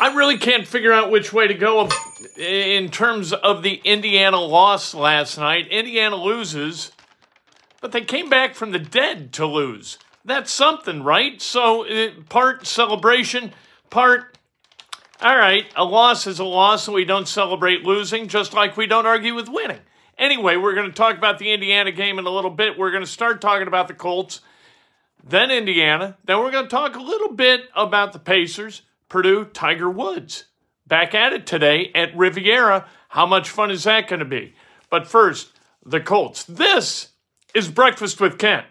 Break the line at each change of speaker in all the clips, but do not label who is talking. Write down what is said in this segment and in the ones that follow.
I really can't figure out which way to go in terms of the Indiana loss last night. Indiana loses, but they came back from the dead to lose. That's something, right? So, uh, part celebration, part, all right, a loss is a loss, and we don't celebrate losing, just like we don't argue with winning. Anyway, we're going to talk about the Indiana game in a little bit. We're going to start talking about the Colts, then Indiana. Then we're going to talk a little bit about the Pacers, Purdue, Tiger Woods. Back at it today at Riviera. How much fun is that going to be? But first, the Colts. This is Breakfast with Kent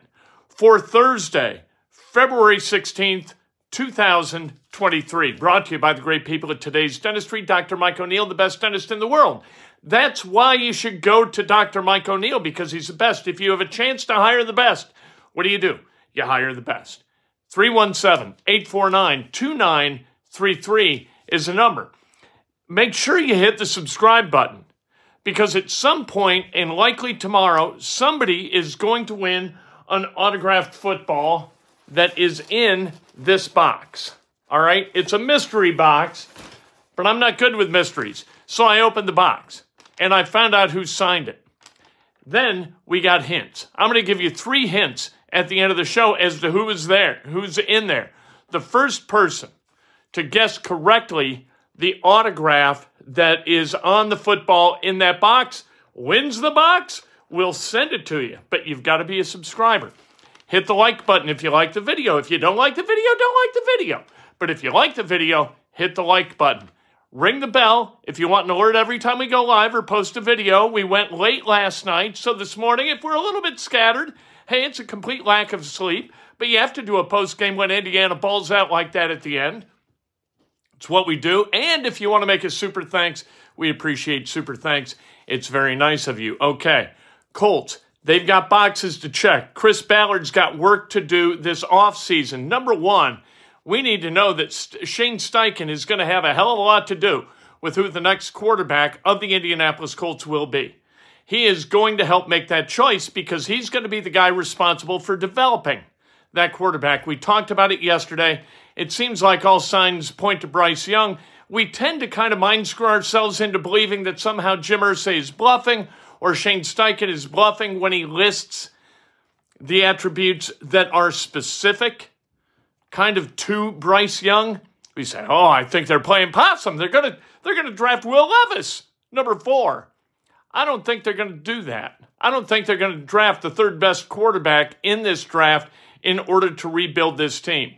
for Thursday, February 16th, 2023. Brought to you by the great people at today's dentistry, Dr. Mike O'Neill, the best dentist in the world. That's why you should go to Dr. Mike O'Neill because he's the best. If you have a chance to hire the best, what do you do? You hire the best. 317 849 2933 is a number. Make sure you hit the subscribe button because at some point, and likely tomorrow, somebody is going to win an autographed football that is in this box. All right? It's a mystery box, but I'm not good with mysteries. So I opened the box and I found out who signed it. Then we got hints. I'm going to give you three hints at the end of the show as to who is there, who's in there. The first person to guess correctly the autograph that is on the football in that box wins the box. We'll send it to you, but you've got to be a subscriber. Hit the like button if you like the video. If you don't like the video, don't like the video. But if you like the video, hit the like button. Ring the bell if you want an alert every time we go live or post a video. We went late last night, so this morning, if we're a little bit scattered, hey, it's a complete lack of sleep. But you have to do a post game when Indiana balls out like that at the end. It's what we do. And if you want to make a super thanks, we appreciate super thanks. It's very nice of you. Okay, Colts. They've got boxes to check. Chris Ballard's got work to do this offseason. Number one, we need to know that Shane Steichen is going to have a hell of a lot to do with who the next quarterback of the Indianapolis Colts will be. He is going to help make that choice because he's going to be the guy responsible for developing that quarterback. We talked about it yesterday. It seems like all signs point to Bryce Young. We tend to kind of mind screw ourselves into believing that somehow Jim Irsay is bluffing or Shane Steichen is bluffing when he lists the attributes that are specific kind of to Bryce Young. We say, "Oh, I think they're playing possum. They're going to they're going to draft Will Levis, number 4." I don't think they're going to do that. I don't think they're going to draft the third best quarterback in this draft in order to rebuild this team.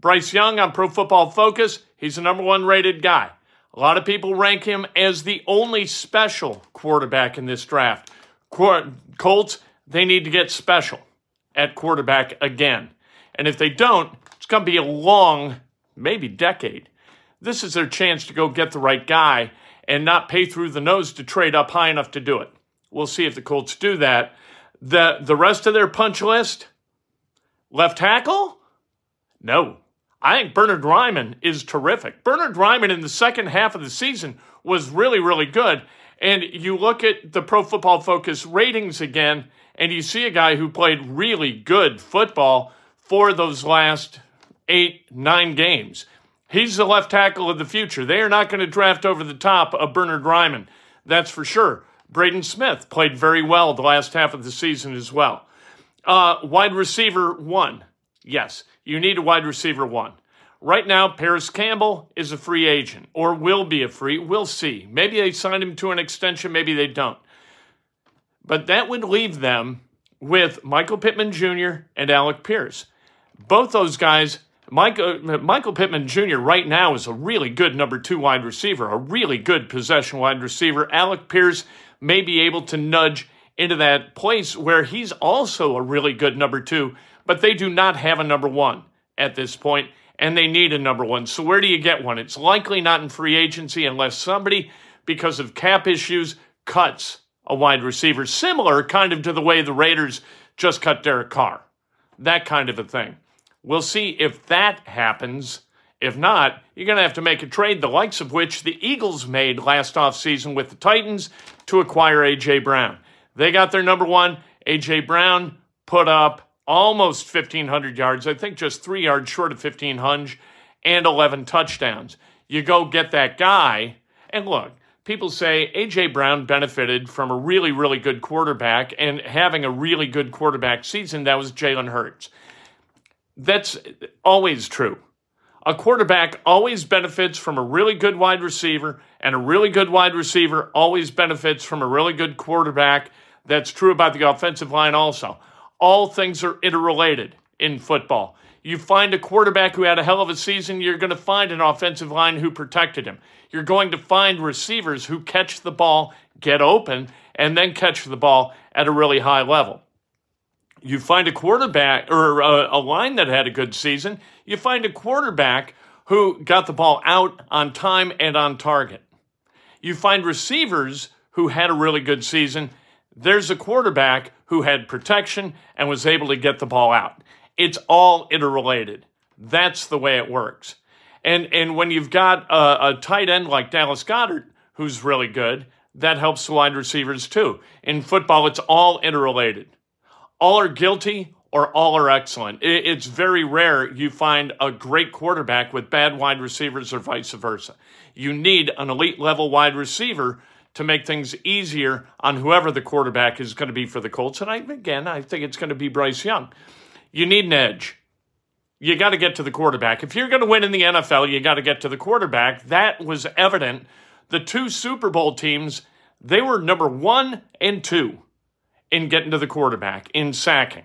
Bryce Young on Pro Football Focus, he's the number one rated guy. A lot of people rank him as the only special quarterback in this draft. Quar- Colts, they need to get special at quarterback again. And if they don't, it's going to be a long, maybe decade. This is their chance to go get the right guy and not pay through the nose to trade up high enough to do it. We'll see if the Colts do that. The, the rest of their punch list left tackle? No. I think Bernhard Raimann is terrific. Bernhard Raimann in the second half of the season was really, really good. And you look at the Pro Football Focus ratings again, and you see a guy who played really good football for those last eight, nine games. He's the left tackle of the future. They are not going to draft over the top of Bernhard Raimann. That's for sure. Braden Smith played very well the last half of the season as well. Uh, wide receiver one. Yes, you need a wide receiver one. Right now, Parris Campbell is a free agent or will be a free. We'll see. Maybe they sign him to an extension, maybe they don't. But that would leave them with Michael Pittman Jr. and Alec Pierce. Both those guys, Michael, uh, Michael Pittman Jr. right now is a really good number two wide receiver, a really good possession wide receiver. Alec Pierce may be able to nudge into that place where he's also a really good number two, but they do not have a number one at this point and they need a number one. So where do you get one? It's likely not in free agency unless somebody, because of cap issues, cuts a wide receiver, similar kind of to the way the Raiders just cut Derek Carr. That kind of a thing. We'll see if that happens. If not, you're going to have to make a trade, the likes of which the Eagles made last offseason with the Titans to acquire A.J. Brown. They got their number one. A.J. Brown put up almost 1,500 yards, I think just three yards short of 1,500, and 11 touchdowns. You go get that guy, and look, people say A.J. Brown benefited from a really, really good quarterback and having a really good quarterback season. That was Jalen Hurts. That's always true. A quarterback always benefits from a really good wide receiver, and a really good wide receiver always benefits from a really good quarterback. That's true about the offensive line also all things are interrelated in football. You find a quarterback who had a hell of a season, you're going to find an offensive line who protected him. You're going to find receivers who catch the ball, get open, and then catch the ball at a really high level. You find a quarterback or a, a line that had a good season, you find a quarterback who got the ball out on time and on target. You find receivers who had a really good season there's a quarterback who had protection and was able to get the ball out. It's all interrelated. That's the way it works. And and when you've got a, a tight end like Dallas Goedert, who's really good, that helps the wide receivers too. In football, it's all interrelated. All are guilty or all are excellent. It's very rare you find a great quarterback with bad wide receivers or vice versa. You need an elite level wide receiver to make things easier on whoever the quarterback is going to be for the Colts. And I, again, I think it's going to be Bryce Young. You need an edge. You got to get to the quarterback. If you're going to win in the NFL, you got to get to the quarterback. That was evident. The two Super Bowl teams, they were number one and two in getting to the quarterback, in sacking.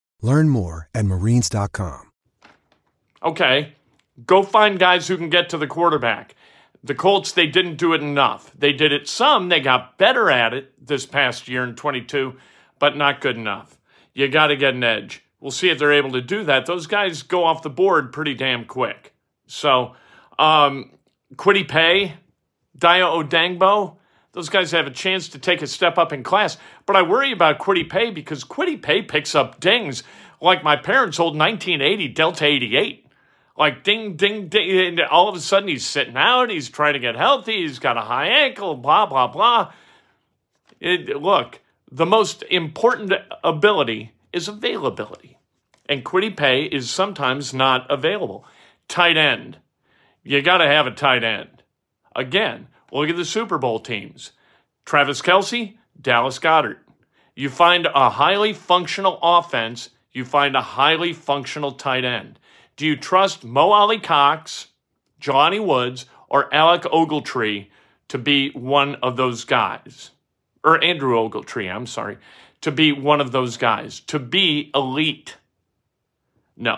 Learn more at marines.com.
Okay, go find guys who can get to the quarterback. The Colts, they didn't do it enough. They did it some, they got better at it this past year in 22, but not good enough. You got to get an edge. We'll see if they're able to do that. Those guys go off the board pretty damn quick. So, um, Kwity Paye, Dayo Odeyingbo, those guys have a chance to take a step up in class. But I worry about Kwity Paye because Kwity Paye picks up dings like my parents' old 1980 Delta 88. Like ding, ding, ding. And all of a sudden he's sitting out. He's trying to get healthy. He's got a high ankle, blah, blah, blah. It, look, the most important ability is availability. And Kwity Paye is sometimes not available. Tight end. You got to have a tight end. Again, look at the Super Bowl teams Travis Kelce, Dallas Goedert. You find a highly functional offense, you find a highly functional tight end. Do you trust Mo Ali Cox, Jelani Woods, or Alec Ogletree to be one of those guys? Or Andrew Ogletree, I'm sorry, to be one of those guys, to be elite. No,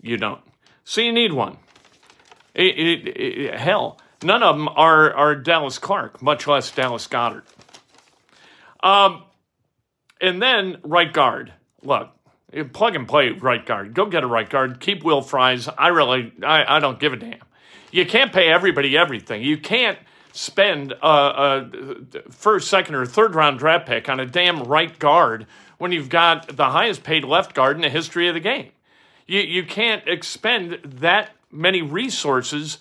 you don't. So you need one. It, it, it, hell, none of them are, are Dallas Clark, much less Dallas Goedert. Um, and then right guard. Look, plug and play right guard. Go get a right guard. Keep Will Fries. I really, I, I don't give a damn. You can't pay everybody everything. You can't spend a, a first, second, or third round draft pick on a damn right guard when you've got the highest paid left guard in the history of the game. You, you can't expend that many resources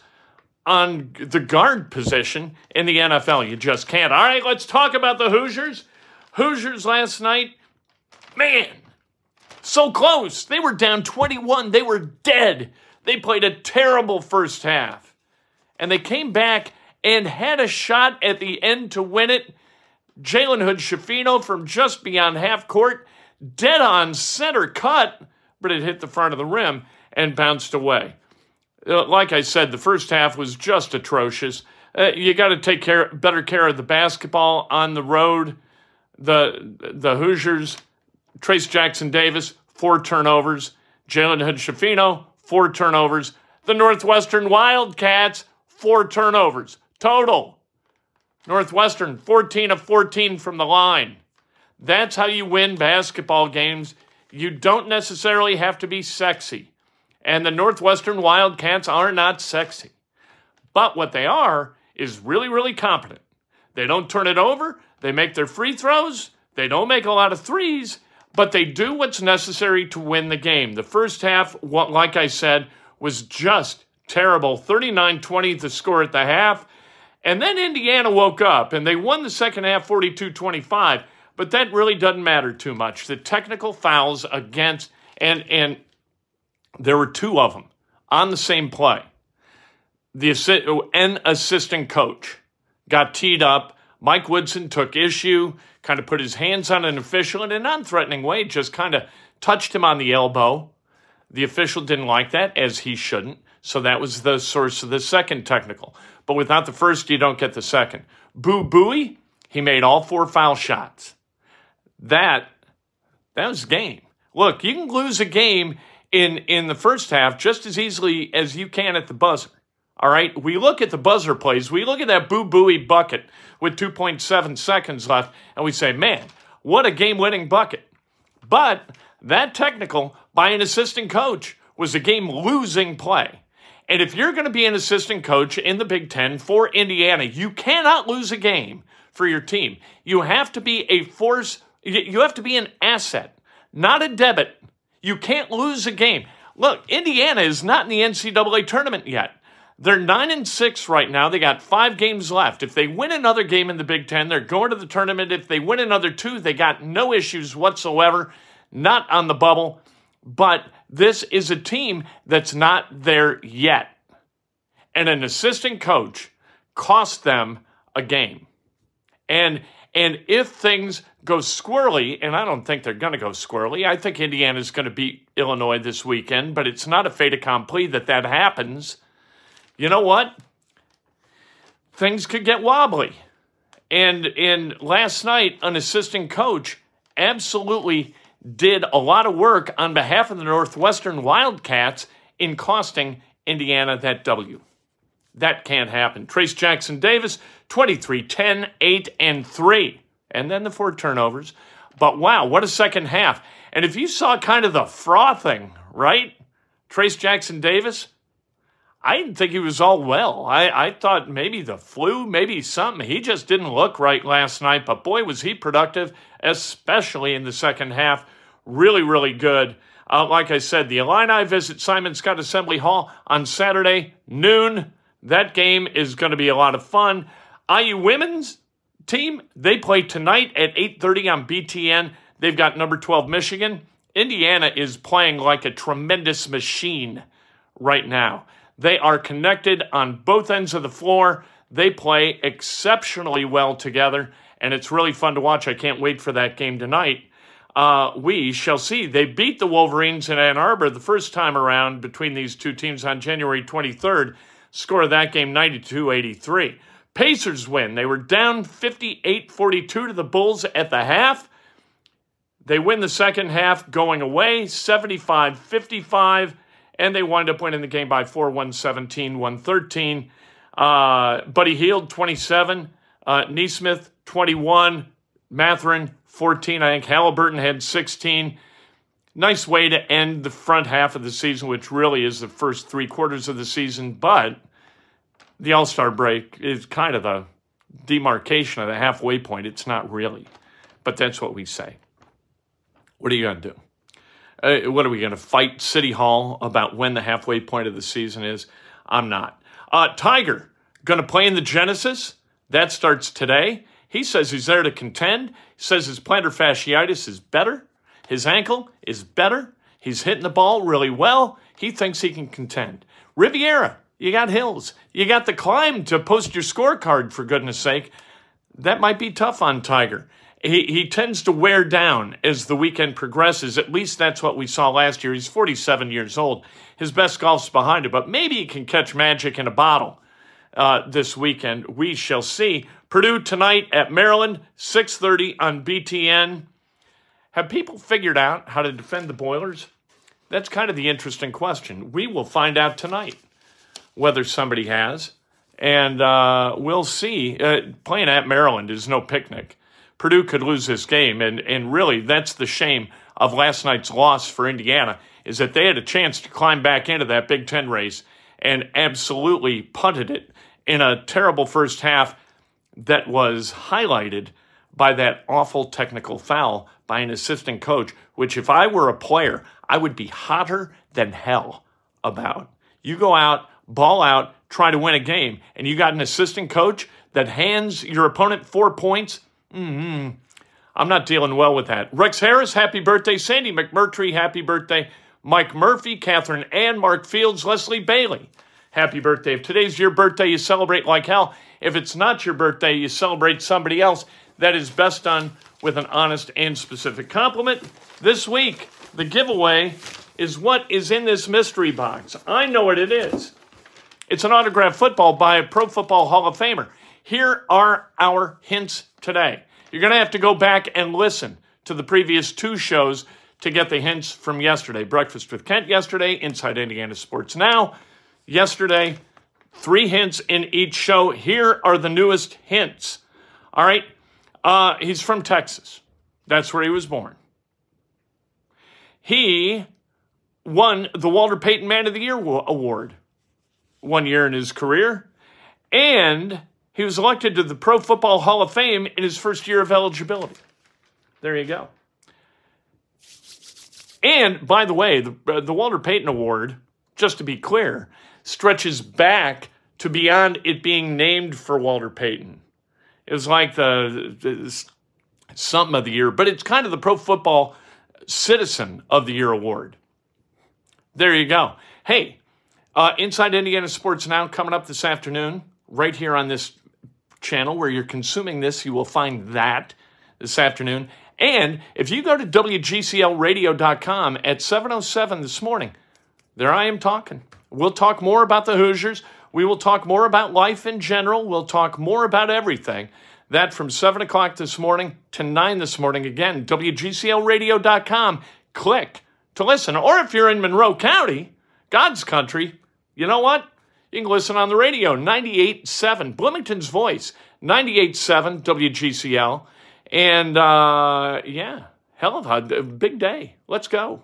on the guard position in the NFL. You just can't. All right, let's talk about the Hoosiers. Hoosiers last night, man, so close. They were down 21. They were dead. They played a terrible first half. And they came back and had a shot at the end to win it. Jalen Hood Schifino from just beyond half court, dead on center cut, but it hit the front of the rim and bounced away. Uh, like I said, the first half was just atrocious. Uh, you got to take care, better care of the basketball on the road. The the Hoosiers, Trayce Jackson Davis, four turnovers. Jalen Hood Schifino, four turnovers. The Northwestern Wildcats, four turnovers total. Northwestern, 14 of 14 from the line. That's how you win basketball games. You don't necessarily have to be sexy. And the Northwestern Wildcats are not sexy. But what they are is really, really competent. They don't turn it over, they make their free throws, they don't make a lot of threes, but they do what's necessary to win the game. The first half, like I said, was just terrible 39 20 the score at the half. And then Indiana woke up and they won the second half 42 25, but that really doesn't matter too much. The technical fouls against, and, and there were two of them on the same play. The an assistant coach got teed up. Mike Woodson took issue, kind of put his hands on an official in a non threatening way, just kind of touched him on the elbow. The official didn't like that, as he shouldn't. So that was the source of the second technical. But without the first, you don't get the second. Boo Buie, he made all four foul shots. That that was game. Look, you can lose a game in in the first half just as easily as you can at the buzzer. All right, we look at the buzzer plays. We look at that Boo Buie bucket with 2.7 seconds left, and we say, "Man, what a game-winning bucket!" But that technical by an assistant coach was a game-losing play. And if you're going to be an assistant coach in the Big Ten for Indiana, you cannot lose a game for your team. You have to be a force. You have to be an asset, not a debit you can't lose a game. Look, Indiana is not in the NCAA tournament yet. They're 9 and 6 right now. They got 5 games left. If they win another game in the Big 10, they're going to the tournament. If they win another 2, they got no issues whatsoever, not on the bubble. But this is a team that's not there yet. And an assistant coach cost them a game. And and if things go squirrely, and I don't think they're going to go squirrely, I think Indiana's going to beat Illinois this weekend, but it's not a fait accompli that that happens. You know what? Things could get wobbly. And in last night, an assistant coach absolutely did a lot of work on behalf of the Northwestern Wildcats in costing Indiana that W. That can't happen. Trayce Jackson Davis, 23 10, 8, and 3. And then the four turnovers. But wow, what a second half. And if you saw kind of the frothing, right? Trayce Jackson Davis, I didn't think he was all well. I, I thought maybe the flu, maybe something. He just didn't look right last night, but boy, was he productive, especially in the second half. Really, really good. Uh, like I said, the Illini visit Simon Skjodt Assembly Hall on Saturday, noon. That game is going to be a lot of fun. IU women's team, they play tonight at 8:30 on BTN. They've got number 12 Michigan Indiana is playing like a tremendous machine right now. They are connected on both ends of the floor. They play exceptionally well together, and it's really fun to watch. I can't wait for that game tonight. Uh, we shall see. They beat the Wolverines in Ann Arbor the first time around between these two teams on January 23rd. Score of that game 92 83. Pacers win. They were down 58 42 to the Bulls at the half. They win the second half going away 75 55, and they wind up winning the game by 4 117 113. Uh, Buddy Hield 27, uh, Nesmith 21, Mathurin 14. I think Halliburton had 16. Nice way to end the front half of the season, which really is the first three quarters of the season. But the All Star break is kind of the demarcation of the halfway point. It's not really, but that's what we say. What are you going to do? Uh, what are we going to fight City Hall about when the halfway point of the season is? I'm not. Uh, Tiger going to play in the Genesis. That starts today. He says he's there to contend. He says his plantar fasciitis is better. His ankle is better. He's hitting the ball really well. He thinks he can contend. Riviera, you got hills. You got the climb to post your scorecard, for goodness sake. That might be tough on Tiger. He, he tends to wear down as the weekend progresses. At least that's what we saw last year. He's 47 years old. His best golf's behind him, but maybe he can catch magic in a bottle uh, this weekend. We shall see. Purdue tonight at Maryland, 6:30 on BTN. Have people figured out how to defend the Boilers? That's kind of the interesting question. We will find out tonight whether somebody has, and uh, we'll see. Uh, playing at Maryland is no picnic. Purdue could lose this game, and and really that's the shame of last night's loss for Indiana is that they had a chance to climb back into that Big Ten race and absolutely punted it in a terrible first half that was highlighted by that awful technical foul by an assistant coach, which if I were a player, I would be hotter than hell about. You go out, ball out, try to win a game, and you got an assistant coach that hands your opponent four points. Mm-hmm. I'm not dealing well with that. Rex Harris, happy birthday. Sandy McMurtry, happy birthday. Mike Murphy, Catherine Ann, Mark Fields, Leslie Bailey, happy birthday. If today's your birthday, you celebrate like hell. If it's not your birthday, you celebrate somebody else. That is best done with an honest and specific compliment. This week, the giveaway is what is in this mystery box. I know what it is. It's an autographed football by a Pro Football Hall of Famer. Here are our hints today. You're going to have to go back and listen to the previous two shows to get the hints from yesterday. Breakfast with Kent yesterday, Inside Indiana Sports Now yesterday. Three hints in each show. Here are the newest hints. All right. Uh, he's from Texas. That's where he was born. He won the Walter Payton Man of the Year Award one year in his career. And he was elected to the Pro Football Hall of Fame in his first year of eligibility. There you go. And by the way, the, uh, the Walter Payton Award, just to be clear, stretches back to beyond it being named for Walter Payton. It was like the, the something of the year, but it's kind of the Pro Football Citizen of the Year award. There you go. Hey, uh, Inside Indiana Sports Now coming up this afternoon, right here on this channel where you're consuming this. You will find that this afternoon. And if you go to WGCLradio.com at 7.07 this morning, there I am talking. We'll talk more about the Hoosiers. We will talk more about life in general. We'll talk more about everything. That from 7 o'clock this morning to 9 this morning. Again, WGCLradio.com. Click to listen. Or if you're in Monroe County, God's country, you know what? You can listen on the radio, 98.7, Bloomington's Voice, 98.7 WGCL. And uh, yeah, hell of a big day. Let's go.